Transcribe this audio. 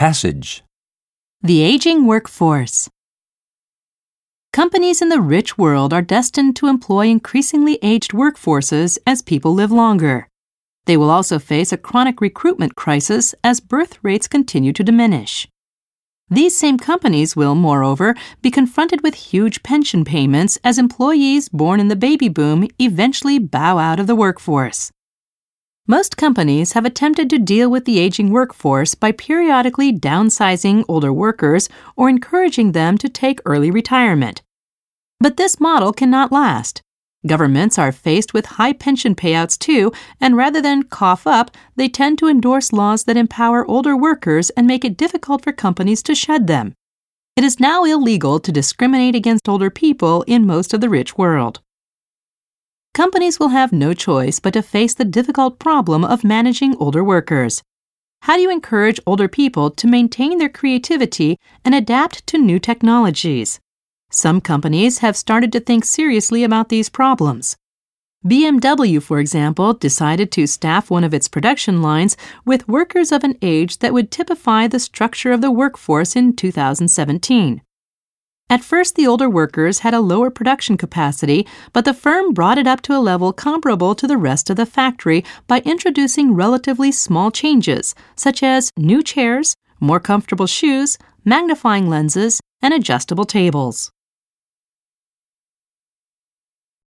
Passage. The aging workforce. Companies in the rich world are destined to employ increasingly aged workforces as people live longer. They will also face a chronic recruitment crisis as birth rates continue to diminish. These same companies will, moreover, be confronted with huge pension payments as employees born in the baby boom eventually bow out of the workforce. Most companies have attempted to deal with the aging workforce by periodically downsizing older workers or encouraging them to take early retirement. But this model cannot last. Governments are faced with high pension payouts too, and rather than cough up, they tend to endorse laws that empower older workers and make it difficult for companies to shed them. It is now illegal to discriminate against older people in most of the rich world. Companies will have no choice but to face the difficult problem of managing older workers. How do you encourage older people to maintain their creativity and adapt to new technologies? Some companies have started to think seriously about these problems. BMW, for example, decided to staff one of its production lines with workers of an age that would typify the structure of the workforce in 2017. At first, the older workers had a lower production capacity, but the firm brought it up to a level comparable to the rest of the factory by introducing relatively small changes, such as new chairs, more comfortable shoes, magnifying lenses, and adjustable tables.